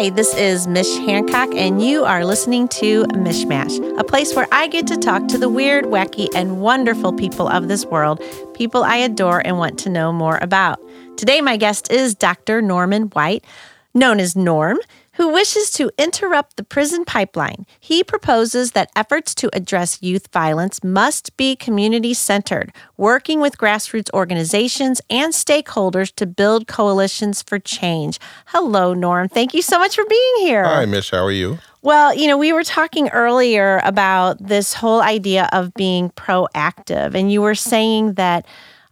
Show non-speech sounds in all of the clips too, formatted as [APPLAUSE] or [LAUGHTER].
Hi, this is Mich Hancock, and you are listening to Michmash, a place where I get to talk to the weird, wacky, and wonderful people of this world, people I adore and want to know more about. Today, my guest is Dr. Norman White, known as Norm who wishes to interrupt the prison pipeline. He proposes that efforts to address youth violence must be community centered, working with grassroots organizations and stakeholders to build coalitions for change. Hello, Norm. Thank you so much for being here. Hi, Mich. How are you? Well, you know, we were talking earlier about this whole idea of being proactive, and you were saying that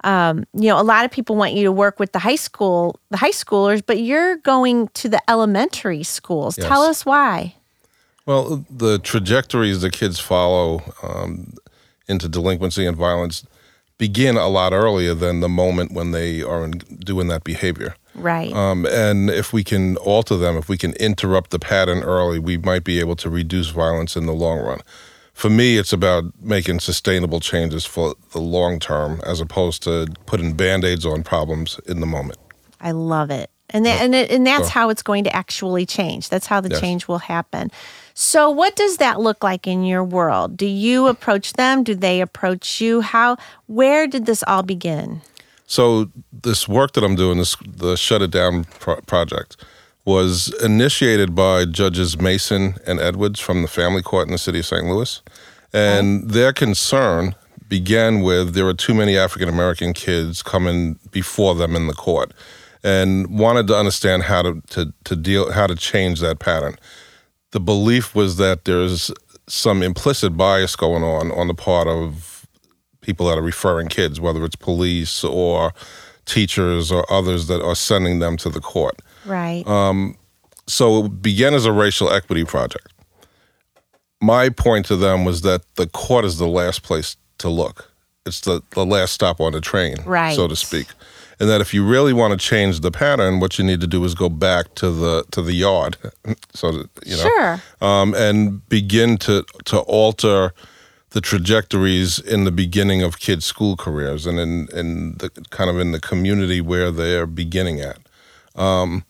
um, you know, a lot of people want you to work with the high school, the high schoolers, but you're going to the elementary schools. Yes. Tell us why. Well, the trajectories the kids follow um, into delinquency and violence begin a lot earlier than the moment when they are doing that behavior. Right. Um, and if we can alter them, if we can interrupt the pattern early, we might be able to reduce violence in the long run for me, it's about making sustainable changes for the long term as opposed to putting band aids on problems in the moment. I love it. And, that, and, it, and that's so, how it's going to actually change. That's how the yes. change will happen. So, what does that look like in your world? Do you approach them? Do they approach you? How? Where did this all begin? So, this work that I'm doing, this the Shut It Down pro- project, was initiated by Judges Mason and Edwards from the family court in the city of St. Louis. And oh. their concern began with there were too many African American kids coming before them in the court and wanted to understand how to, to, to deal how to change that pattern. The belief was that there's some implicit bias going on on the part of people that are referring kids, whether it's police or teachers or others that are sending them to the court. Right. Um, so it began as a racial equity project. My point to them was that the court is the last place to look. It's the, the last stop on the train, right. so to speak. And that if you really want to change the pattern, what you need to do is go back to the to the yard, [LAUGHS] so that, you know, sure. um, and begin to to alter the trajectories in the beginning of kids' school careers and in in the kind of in the community where they're beginning at. Um,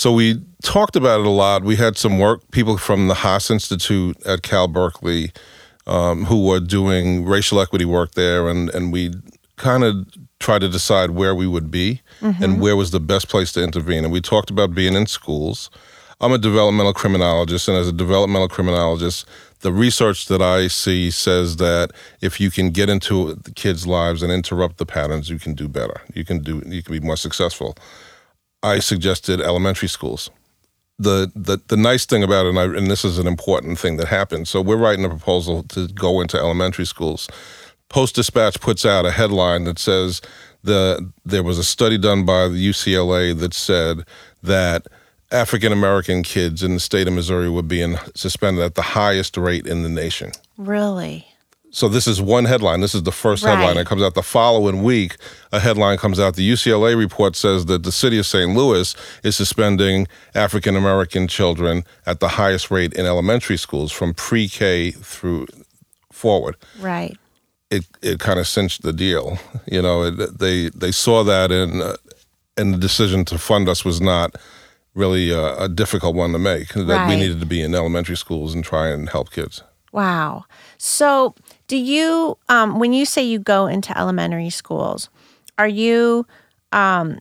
so we talked about it a lot. We had some work, people from the Haas Institute at Cal Berkeley um, who were doing racial equity work there, and, and we kind of tried to decide where we would be mm-hmm. and where was the best place to intervene. And we talked about being in schools. I'm a developmental criminologist, and as a developmental criminologist, the research that I see says that if you can get into the kids' lives and interrupt the patterns, you can do better. You can do you can be more successful. I suggested elementary schools. The, the the nice thing about it, and, I, and this is an important thing that happened. So we're writing a proposal to go into elementary schools. Post Dispatch puts out a headline that says the there was a study done by the UCLA that said that African American kids in the state of Missouri were being suspended at the highest rate in the nation. Really? So this is one headline. This is the first right. headline. that comes out the following week. A headline comes out. The UCLA report says that the city of St. Louis is suspending African American children at the highest rate in elementary schools from pre-K through forward. Right. It it kind of cinched the deal. [LAUGHS] You know, it, they they saw that and uh, and the decision to fund us was not really a, a difficult one to make. That right. we needed to be in elementary schools and try and help kids. Wow. So do you, um, when you say you go into elementary schools, are you, um,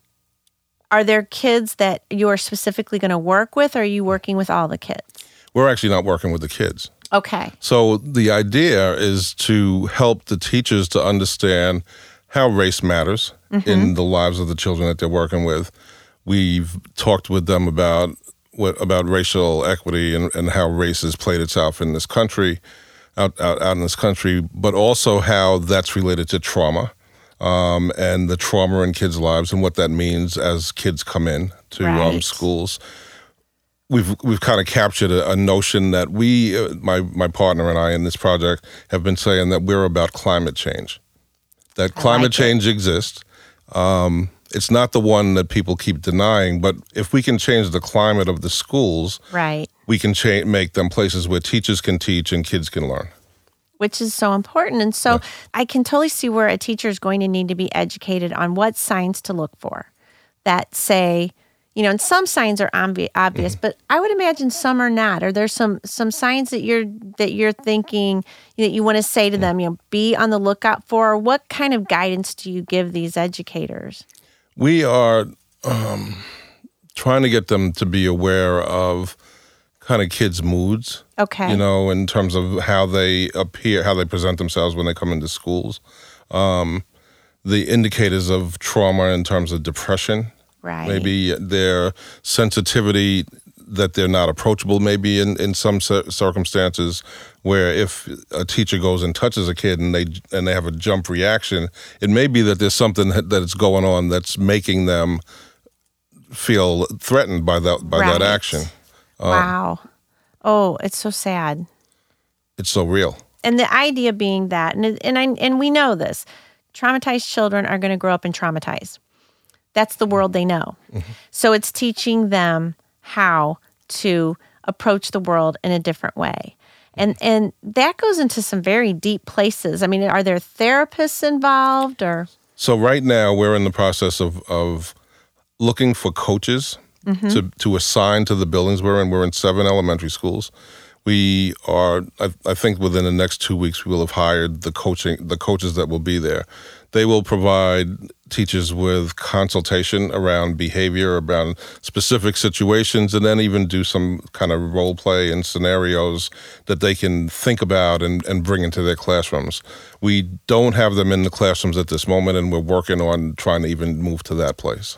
are there kids that you are specifically going to work with, or are you working with all the kids? We're actually not working with the kids. Okay. So the idea is to help the teachers to understand how race matters mm-hmm. in the lives of the children that they're working with. We've talked with them about what about racial equity and, and how race has played itself in this country out, out, out in this country, but also how that's related to trauma um, and the trauma in kids' lives and what that means as kids come in to um, right. um, schools. We've we've kind of captured a, a notion that we, uh, my my partner and I in this project, have been saying that we're about climate change. That climate like change it. exists. Um, it's not the one that people keep denying, but if we can change the climate of the schools, right, we can cha- make them places where teachers can teach and kids can learn. Which is so important. And so yeah. I can totally see where a teacher is going to need to be educated on what signs to look for that say, you know, and some signs are obvi- obvious, but I would imagine some are not. Are there some some signs that you're that you're thinking that you want to say to them, you know, be on the lookout for? What kind of guidance do you give these educators? We are um, trying to get them to be aware of kind of kids' moods. Okay. You know, in terms of how they appear, how they present themselves when they come into schools. Um, the indicators of trauma in terms of depression. Right. Maybe their sensitivity that they're not approachable maybe in, in some circumstances where if a teacher goes and touches a kid and they and they have a jump reaction it may be that there's something that's going on that's making them feel threatened by that by Right. that action Um, wow. Oh, it's so sad. it's so real. And the idea being that and and I and we know this traumatized children are going to grow up and traumatize. That's the world they know. So it's teaching them how to approach the world in a different way. And and that goes into some very deep places. I mean are there therapists involved or? So right now we're in the process of of looking for coaches to mm-hmm. to assign to the buildings we're in. We're in seven elementary schools. We are, I, I think, within the next two weeks, we will have hired the coaching the coaches that will be there. They will provide teachers with consultation around behavior, around specific situations, and then even do some kind of role play and scenarios that they can think about and, and bring into their classrooms. We don't have them in the classrooms at this moment, and we're working on trying to even move to that place.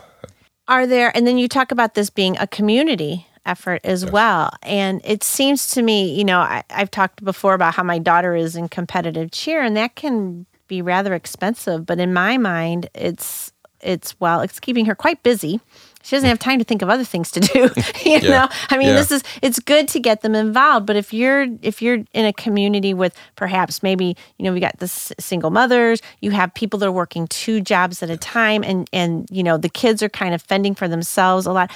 Are there and then you talk about this being a community effort as well. And it seems to me you know I, i've talked before about how my daughter is in competitive cheer and that can be rather expensive but in my mind it's it's well it's keeping her quite busy she doesn't have time to think of other things to do [LAUGHS] you Yeah. know i mean Yeah. this is it's good to get them involved but if you're if you're in a community with perhaps maybe you know we got the single mothers you have people that are working two jobs at a time and and you know the kids are kind of fending for themselves a lot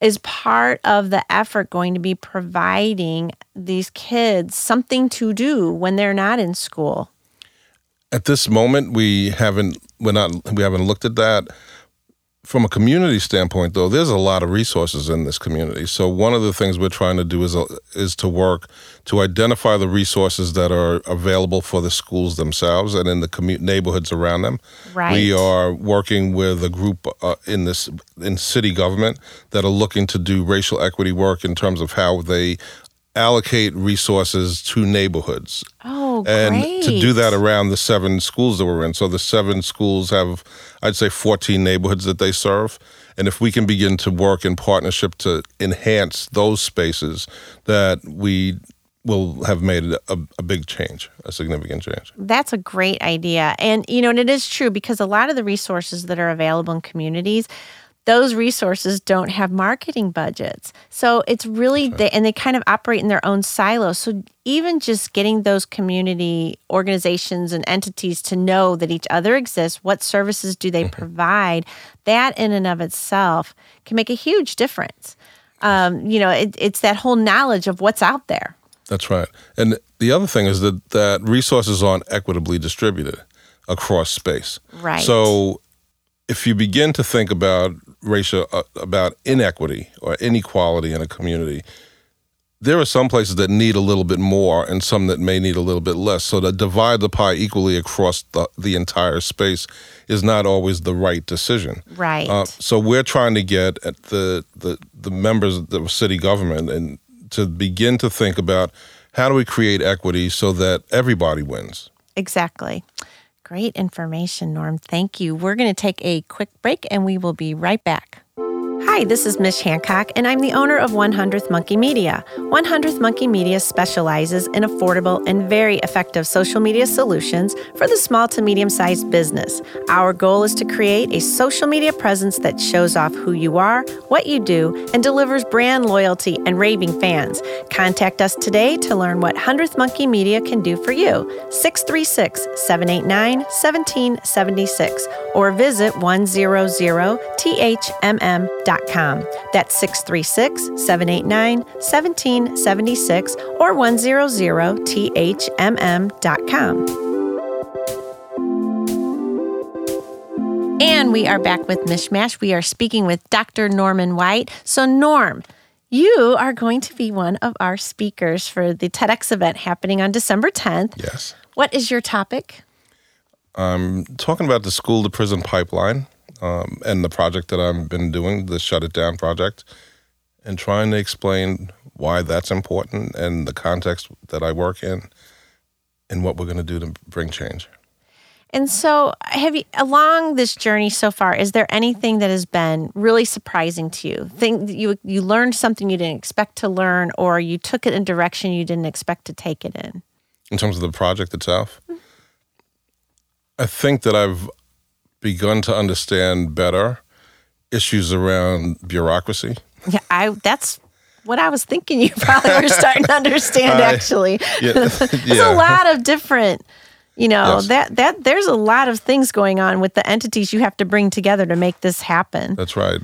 is part of the effort going to be providing these kids something to do when they're not in school At this moment, we haven't we're not we haven't looked at that. From a community standpoint, though, there's a lot of resources in this community. So one of the things we're trying to do is uh, is to work to identify the resources that are available for the schools themselves and in the commu- neighborhoods around them. Right. We are working with a group uh, in this in city government that are looking to do racial equity work in terms of how they allocate resources to neighborhoods oh and great to do that around the seven schools that we're in. So the seven schools have, I'd say, 14 neighborhoods that they serve. And if we can begin to work in partnership to enhance those spaces, that we will have made a, a big change, a significant change. That's a great idea. And, you know, and it is true because a lot of the resources that are available in communities, those resources don't have marketing budgets. So it's really, they, and they kind of operate in their own silos. So even just getting those community organizations and entities to know that each other exists, what services do they provide, that in and of itself can make a huge difference. Um, you know, it, it's that whole knowledge of what's out there. That's right. And the other thing is that, that resources aren't equitably distributed across space. Right. So if you begin to think about racial, uh, about inequity or inequality in a community, there are some places that need a little bit more and some that may need a little bit less. So to divide the pie equally across the, the entire space is not always the right decision. Right. Uh, so we're trying to get at the, the the members of the city government and to begin to think about how do we create equity so that everybody wins. Exactly. Great information, Norm. Thank you. We're going to take a quick break and we will be right back. Hi, this is Mich Hancock, and I'm the owner of 100th Monkey Media. 100th Monkey Media specializes in affordable and very effective social media solutions for the small to medium sized business. Our goal is to create a social media presence that shows off who you are, what you do, and delivers brand loyalty and raving fans. Contact us today to learn what 100th Monkey Media can do for you. 636 789 1776 or visit 100thmm.com. That's 636 789 1776 or 100thmm.com. And and we are back with Michmash. We are speaking with Dr. Norman White. So, Norm, you are going to be one of our speakers for the TEDx event happening on December 10th. Yes. What is your topic? I'm talking about the school to prison pipeline um, and the project that I've been doing, the Shut It Down project, and trying to explain why that's important and the context that I work in and what we're going to do to bring change. And so, have you along this journey so far? Is there anything that has been really surprising to you? Think you you learned something you didn't expect to learn, or you took it in direction you didn't expect to take it in? In terms of the project itself, I think that I've begun to understand better issues around bureaucracy. Yeah, I that's what I was thinking. You [LAUGHS] probably were starting to understand. I- actually, Yeah, [LAUGHS] there's [LAUGHS] yeah. a lot of different. You know Yes. that that there's a lot of things going on with the entities you have to bring together to make this happen. That's right.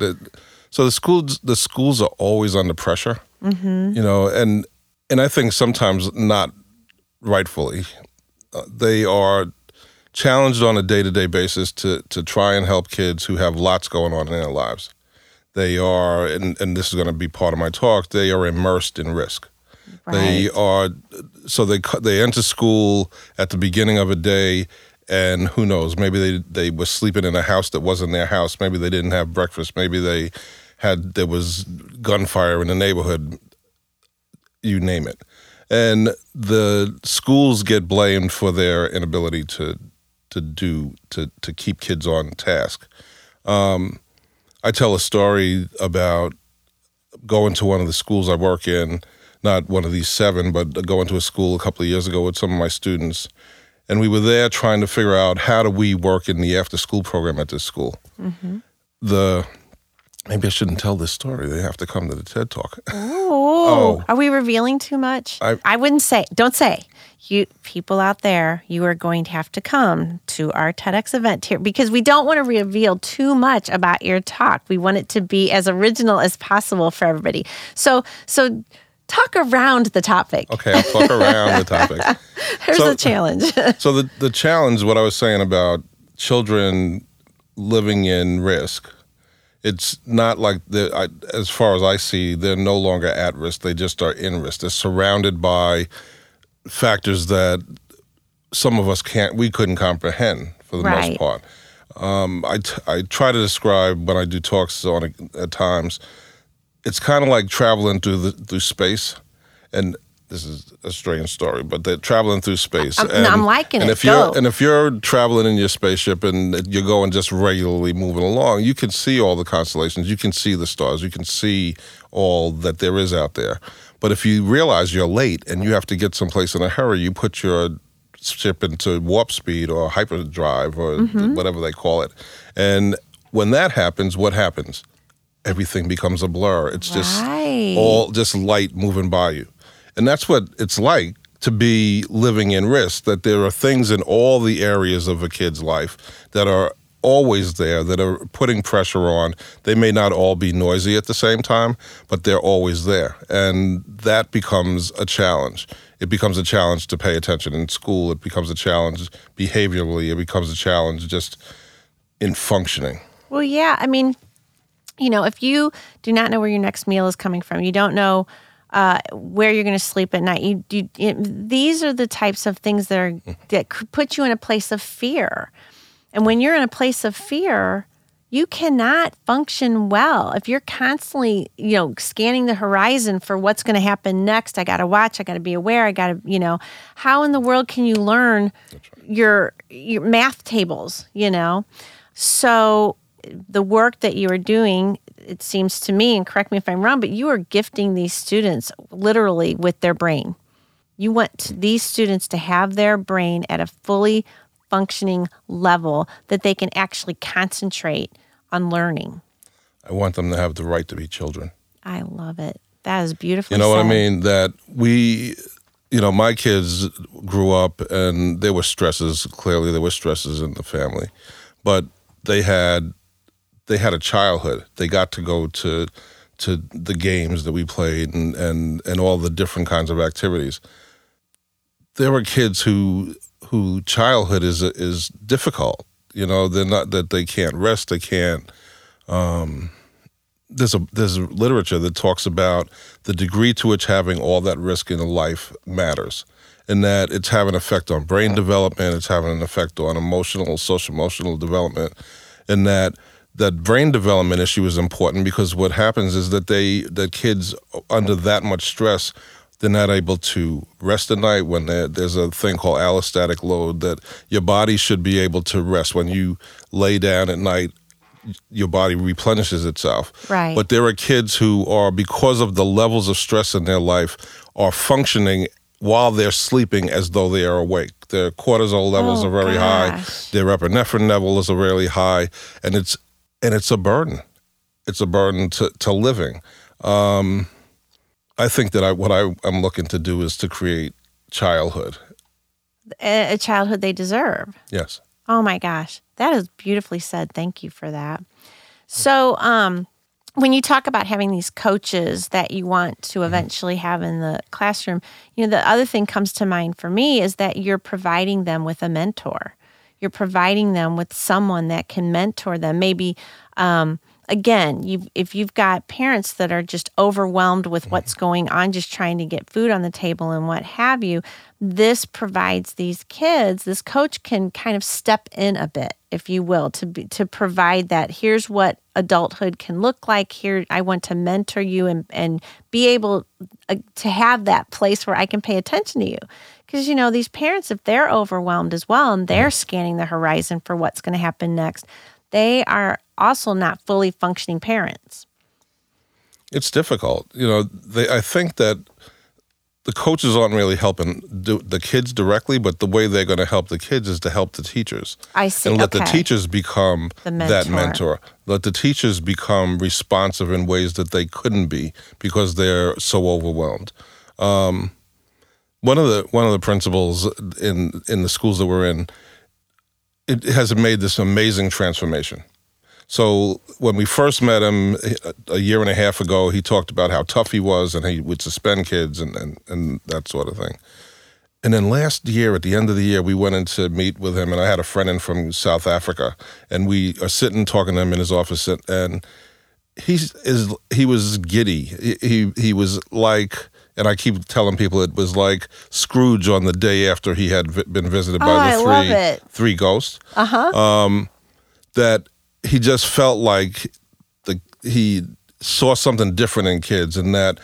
So the schools, the schools are always under pressure. You know, and and I think sometimes not rightfully, uh, they are challenged on a day to day basis to to try and help kids who have lots going on in their lives. They are, and, and this is going to be part of my talk. They are immersed in risk. They are so they they enter school at the beginning of a day, and who knows? Maybe they they were sleeping in a house that wasn't their house. Maybe they didn't have breakfast. Maybe they had there was gunfire in the neighborhood. You name it, and the schools get blamed for their inability to to do to to keep kids on task. Um, I tell a story about going to one of the schools I work in, not one of these seven, but going to a school a couple of years ago with some of my students. And we were there trying to figure out how do we work in the after school program at this school. The maybe I shouldn't tell this story. They have to come to the TED Talk. [LAUGHS] Oh, are we revealing too much? I- wouldn't say. Don't say. You people out there, you are going to have to come to our TEDx event here because we don't want to reveal too much about your talk. We want it to be as original as possible for everybody. So, so talk around the topic. okay, I'll talk around the topic. [LAUGHS] Here's So- the challenge. [LAUGHS] So the the challenge, what I was saying about children living in risk, it's not like the I, as far as I see, they're no longer at risk. They just are in risk. They're surrounded by factors that some of us can't, we couldn't comprehend for the Right. most part. Um, I t- I try to describe when I do talks on it at times. It's kind of like traveling through the through space, and this is a strange story, but they're traveling through space. I'm- and, I'm liking and it. If you're and if you're traveling in your spaceship and you're going just regularly moving along, you can see all the constellations. You can see the stars. You can see all that there is out there. But if you realize you're late and you have to get someplace in a hurry, you put your ship into warp speed or hyperdrive or Mm-hmm. whatever they call it. And when that happens, what happens? Everything becomes a blur. It's just Right. all just light moving by you. And that's what it's like to be living in risk, that there are things in all the areas of a kid's life that are always there, that are putting pressure on. They may not all be noisy at the same time, but they're always there. And that becomes a challenge. It becomes a challenge to pay attention in school. It becomes a challenge behaviorally. It becomes a challenge just in functioning. Well, yeah. I mean, you know, if you do not know where your next meal is coming from, you don't know uh, where you're going to sleep at night. You, you, it, these are the types of things that are that could put you in a place of fear. And when you're in a place of fear, you cannot function well if you're constantly, you know, scanning the horizon for what's going to happen next. I got to watch. I got to be aware. I got to, you know, how in the world can you learn your your math tables? You know, so the work that you are doing, it seems to me, and correct me if I'm wrong, but you are gifting these students literally with their brain. You want these students to have their brain at a fully functioning level that they can actually concentrate on learning. I want them to have the right to be children. I love it. That is beautiful. You know what I mean? That we, you know, my kids grew up and there were stresses. Clearly, there were stresses in the family, but they had they had a childhood. They got to go to to the games that we played and and and all the different kinds of activities. There were kids who who childhood is is difficult. You know, they're not that they can't rest, they can't. Um, there's a there's literature that talks about the degree to which having all that risk in a life matters, and that it's having an effect on brain development, it's having an effect on emotional, social emotional development, and that that brain development issue is important because what happens is that they that kids under that much stress they're not able to rest at night when there's a thing called allostatic load that your body should be able to rest. When you lay down at night your body replenishes itself. Right. but there are kids who are because of the levels of stress in their life are functioning while they're sleeping as though they are awake. Their cortisol levels Oh, are very high. gosh. their epinephrine levels are really high. And it's and it's a burden it's a burden to, to living um, i think that I, what I, i'm looking to do is to create childhood A, a childhood they deserve. yes Oh my gosh, that is beautifully said. Thank you for that. So, um, when you talk about having these coaches that you want to eventually have in the classroom, you know, the other thing comes to mind for me is that you're providing them with a mentor. You're providing them with someone that can mentor them. Maybe, um, again, you if you've got parents that are just overwhelmed with what's going on, just trying to get food on the table and what have you, this provides these kids. This coach can kind of step in a bit, if you will, to be, to provide that. Here's what adulthood can look like. Here, I want to mentor you and and be able uh, to have that place where I can pay attention to you. Because you know these parents, if they're overwhelmed as well and they're scanning the horizon for what's going to happen next, they are also not fully functioning parents. it's difficult you know they i think that the coaches aren't really helping the kids directly but the way they're going to help the kids is to help the teachers I see. and let the teachers become The that mentor. mentor. Let the teachers become responsive in ways that they couldn't be because they're so overwhelmed. Um, one of the one of the principals in in the schools that we're in, it has made this amazing transformation. So when we first met him a year and a half ago, he talked about how tough he was and he would suspend kids and, and, and that sort of thing. And then last year, at the end of the year, we went in to meet with him, and I had a friend in from South Africa, and we are sitting talking to him in his office, and- and he's is he was giddy. He he was like, and I keep telling people it was like Scrooge on the day after he had vi- been visited by Oh, the three three ghosts. Uh huh. Um, that he just felt like the he saw something different in kids, and that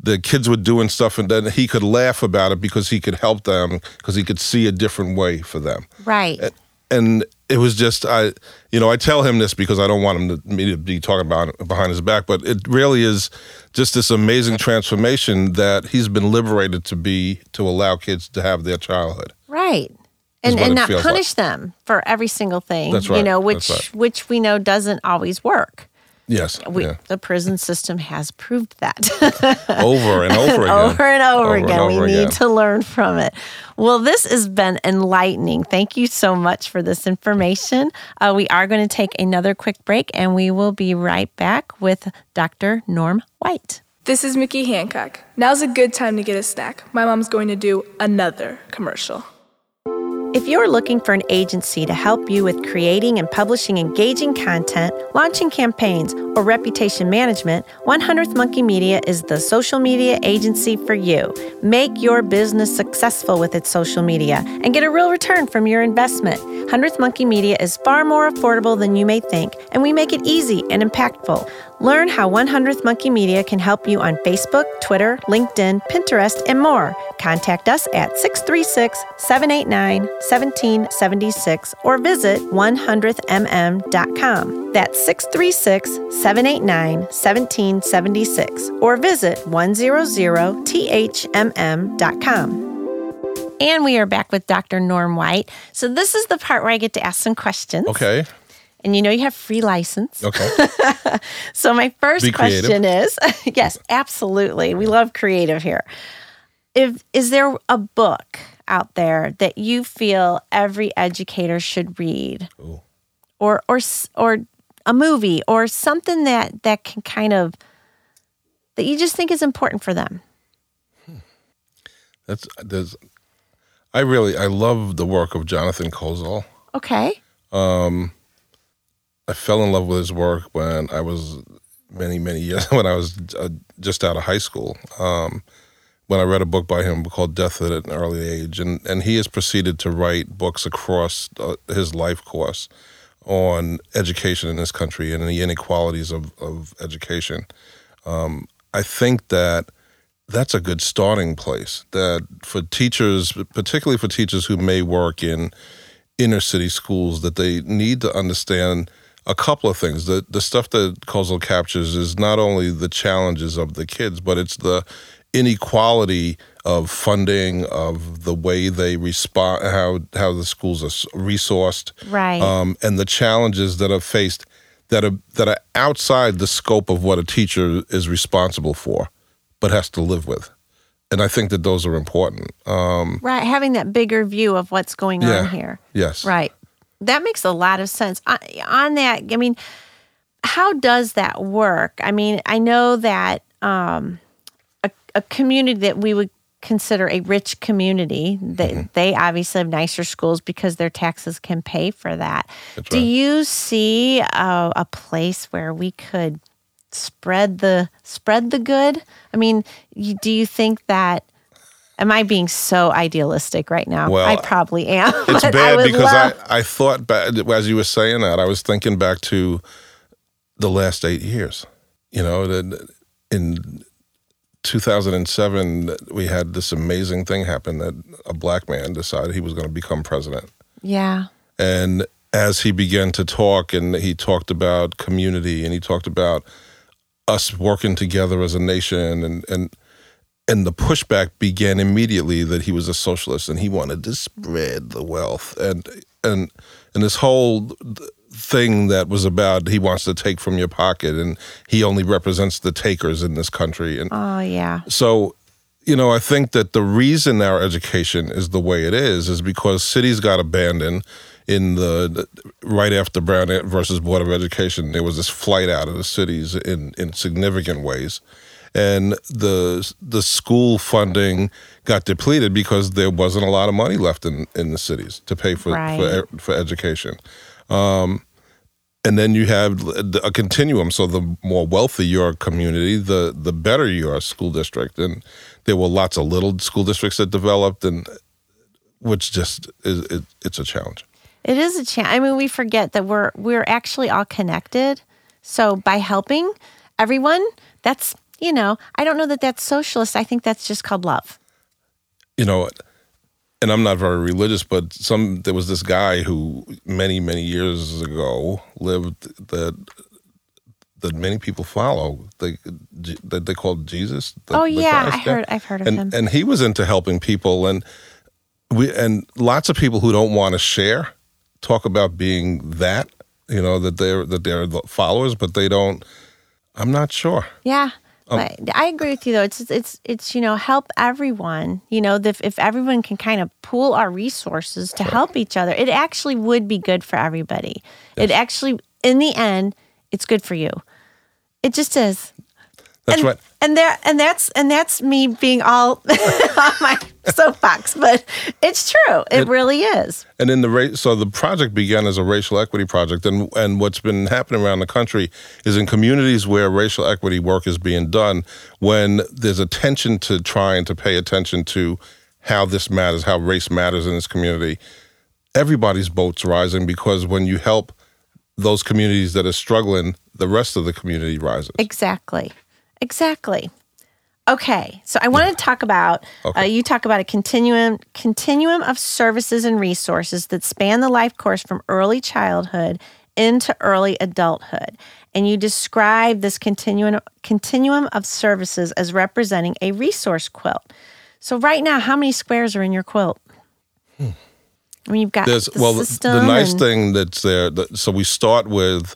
the kids were doing stuff, and then he could laugh about it because he could help them because he could see a different way for them. right. And it was just I, you know, I tell him this because I don't want him to me to be talking about behind his back, but it really is just this amazing transformation that he's been liberated to be to allow kids to have their childhood. Right. And, and not punish them for every single thing. That's right. You know, which right. which we know doesn't always work. Yes, We, yeah. The prison system has proved that. [LAUGHS] over and over again, over and over, Over and again. over we again. need to learn from it. Well, this has been enlightening. Thank you so much for this information. Uh, we are going to take another quick break and we will be right back with Dr. Norm White. This is Mickey Hancock. Now's a good time to get a snack. My mom's going to do another commercial. If you're looking for an agency to help you with creating and publishing engaging content, launching campaigns, or reputation management, 100th Monkey Media is the social media agency for you. Make your business successful with its social media and get a real return from your investment. 100th Monkey Media is far more affordable than you may think, and we make it easy and impactful. Learn how 100th Monkey Media can help you on Facebook, Twitter, LinkedIn, Pinterest, and more. Contact us at 636 789 1776 or visit 100thmm.com. That's 636 789 1776 or visit 100thmm.com. And we are back with Dr. Norm White. So, this is the part where I get to ask some questions. Okay, And you know, you have free license. okay. [LAUGHS] So my first Be creative. question is, [LAUGHS] yes, absolutely. We love creative here. If is there a book out there that you feel every educator should read? Ooh. Or or or a movie or something that that can kind of that you just think is important for them? That's there's. I really I love the work of Jonathan Kozol. Okay. Um, I fell in love with his work when I was many, many years [LAUGHS] when I was uh, just out of high school. Um, when I read a book by him called Death at an Early Age, and and he has proceeded to write books across uh, his life course on education in this country and the inequalities of of education. Um, I think that that's a good starting place. That for teachers, particularly for teachers who may work in inner city schools, that they need to understand a couple of things. The the stuff that Kozol captures is not only the challenges of the kids, but it's the inequality of funding, of the way they respond, how how the schools are resourced, Right. um, and the challenges that are faced that are that are outside the scope of what a teacher is responsible for, but has to live with. And I think that those are important. Um, right. Having that bigger view of what's going Yeah. on here. yes, Right. That makes a lot of sense. On, on that, I mean, how does that work? I mean, I know that um, a, a community that we would consider a rich community, they, Mm-hmm. they obviously have nicer schools because their taxes can pay for that. That's Do right. you see a, a place where we could spread the spread the good? I mean, you, do you think that? Am I being so idealistic right now? Well, I probably am. it's but I bad because love- I, I thought back as you were saying that I was thinking back to the last eight years. You know, that in 2007 we had this amazing thing happen that a black man decided he was going to become president. yeah. And as he began to talk, and he talked about community, and he talked about us working together as a nation, and and and the pushback began immediately that he was a socialist and he wanted to spread the wealth, and and and this whole thing that was about he wants to take from your pocket, and he only represents the takers in this country, and Oh yeah. so, you know, I think that the reason our education is the way it is is because cities got abandoned in the, right after Brown versus Board of Education. There was this flight out of the cities in in significant ways, and the the school funding got depleted because there wasn't a lot of money left in in the cities to pay for Right. for, for education. Um, and then you have a continuum. So the more wealthy your community, the the better your school district. And there were lots of little school districts that developed, and which just is it, it's a challenge. It is a challenge. I mean, we forget that we're we're actually all connected. So by helping everyone, that's you know, I don't know that that's socialist. I think that's just called love. You know, and I'm not very religious, but some there was this guy who many many years ago lived that that many people follow. They that they called Jesus. the- oh yeah, I heard. I've heard of and him. and he was into helping people and we and lots of people who don't want to share talk about being that you know that they're that they're the followers but they don't i'm not sure Yeah. Um, But I agree with you though. It's it's it's you know help everyone. You know if if everyone can kind of pool our resources to help each other, it actually would be good for everybody. It actually, in the end, it's good for you. It just is. That's and, right And there and that's and that's me being all [LAUGHS] on my soapbox, but it's true. It, It- really is. and in the ra- so the project began as a racial equity project and and what's been happening around the country is in communities where racial equity work is being done when there's attention to trying to pay attention to how this matters how race matters in this community everybody's boat's rising because when you help those communities that are struggling the rest of the community rises Exactly. Exactly. Okay, so I want to talk about. Uh, you talk about a continuum continuum of services and resources that span the life course from early childhood into early adulthood, and you describe this continuum continuum of services as representing a resource quilt. So right now, how many squares are in your quilt? I mean, you've got Hmm. there's the well the, the nice and- thing that's there that, so we start with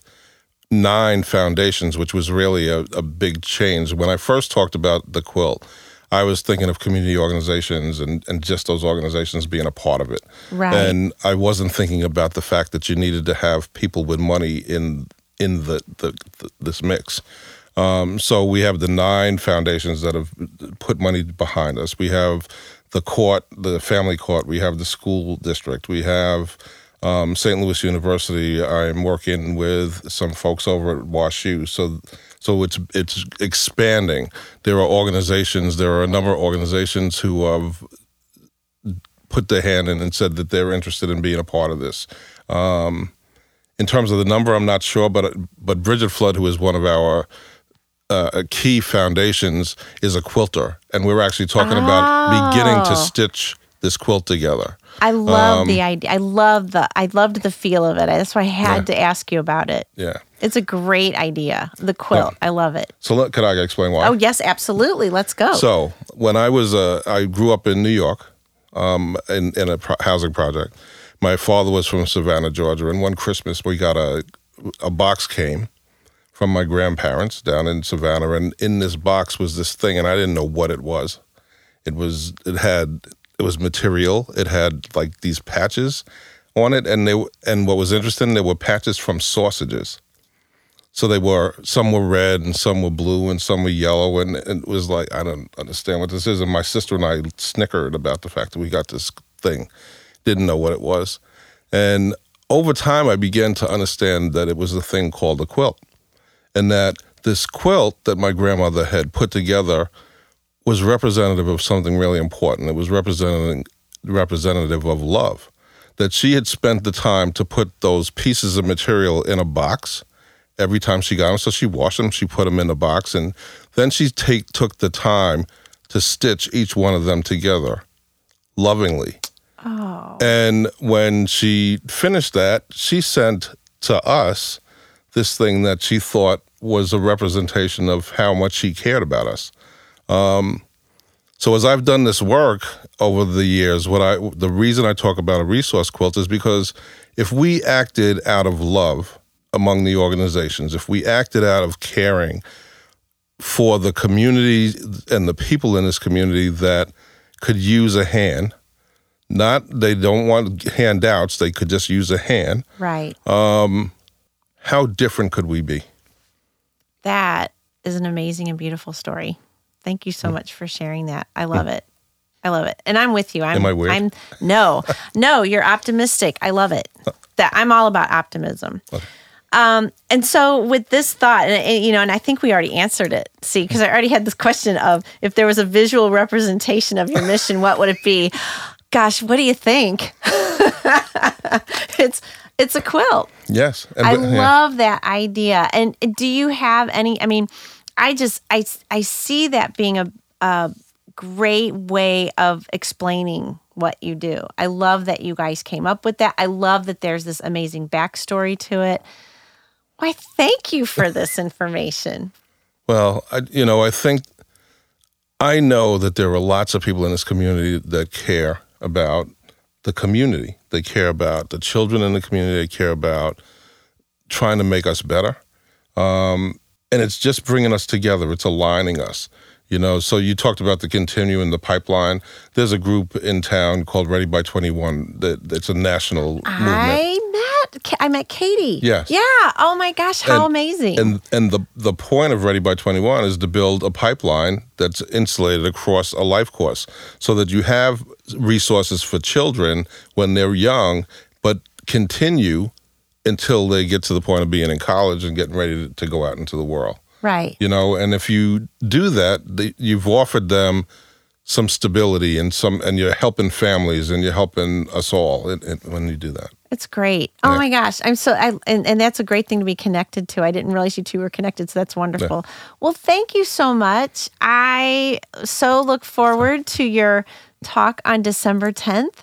nine foundations which was really a, a big change when i first talked about the quilt i was thinking of community organizations and, and just those organizations being a part of it Right. and i wasn't thinking about the fact that you needed to have people with money in in the, the, the this mix um, so we have the nine foundations that have put money behind us. We have the court, the family court. We have the school district. We have um, St. Louis University. I'm working with some folks over at WashU. So so it's it's expanding. There are organizations. There are a number of organizations who have put their hand in and said that they're interested in being a part of this. Um, in terms of the number, I'm not sure, but but Bridget Flood, who is one of our uh, key foundations, is a quilter, and we were actually talking Oh. about beginning to stitch this quilt together. I love Um, the idea. I love the I loved the feel of it. That's why I had to ask you about it. Yeah. It's a great idea. The quilt. I love it. So let, could I explain why? Oh yes, absolutely. Let's go. So when I was, uh, I grew up in New York, um, in, in a pro- housing project. My father was from Savannah, Georgia, and one Christmas we got a a box came from my grandparents down in Savannah, and in this box was this thing, and I didn't know what it was. It was it had it was material. It had like these patches on it, and they and what was interesting, there were patches from sausages. So they were some were red and some were blue and some were yellow and, and it was like I don't understand what this is. And my sister and I snickered about the fact that we got this thing, didn't know what it was, and over time I began to understand that it was a thing called a quilt, and that this quilt that my grandmother had put together was representative of something really important. It was representing representative of love. That she had spent the time to put those pieces of material in a box every time she got them. So she washed them, she put them in a box, and then she take took the time to stitch each one of them together lovingly. oh. And when she finished that, she sent to us this thing that she thought was a representation of how much she cared about us. Um, so as I've done this work over the years, what I the reason I talk about a resource quilt is because if we acted out of love among the organizations, if we acted out of caring for the community and the people in this community that could use a hand, not they don't want handouts, they could just use a hand. Right. Um, How different could we be? That is an amazing and beautiful story. Thank you so much for sharing that. I love it. I love it. And I'm with you. I'm Am I weird? I'm no. [LAUGHS] No, you're optimistic. I love it. That I'm all about optimism. Um, and so with this thought, and, and, you know, and I think we already answered it. See, because I already had this question of if there was a visual representation of your mission, what would it be? [LAUGHS] Gosh, what do you think? [LAUGHS] it's it's a quilt. Yes. I yeah. love that idea. And do you have any? I mean, I just I I see that being a a great way of explaining what you do. I love that you guys came up with that. I love that there's this amazing backstory to it. Why, thank you for [LAUGHS] this information. Well, I, you know, I think I know that there are lots of people in this community that care about the community. They care about the children in the community. They care about trying to make us better. Um, and it's just bringing us together. It's aligning us. You know, so you talked about the continuum, the pipeline. There's a group in town called Ready by 21 that it's a national movement. I met I met Katie. Yes. Yeah. Oh my gosh, how And- amazing. And and the the point of Ready by 21 is to build a pipeline that's insulated across a life course so that you have resources for children when they're young but continue until they get to the point of being in college and getting ready to, to go out into the world. right. You know, and if you do that, the, you've offered them some stability and some and you're helping families and you're helping us all in, in, when you do that. It's great. Oh Yeah. my gosh. I'm so, I, and, and that's a great thing to be connected to. I didn't realize you two were connected. So that's wonderful. Well, thank you so much. I so look forward to your talk on December 10th.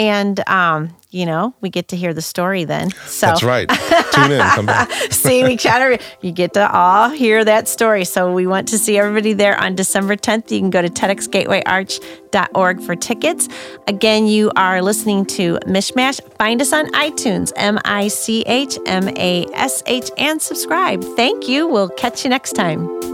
And, um, you know, we get to hear the story then. So That's right. Tune in. Come back. [LAUGHS] see, we to, you get to all hear that story. So we want to see everybody there on December 10th. You can go to TEDxGatewayArch.org for tickets. Again, you are listening to Michmash. Find us on iTunes, M I C H M A S H, and subscribe. Thank you. We'll catch you next time.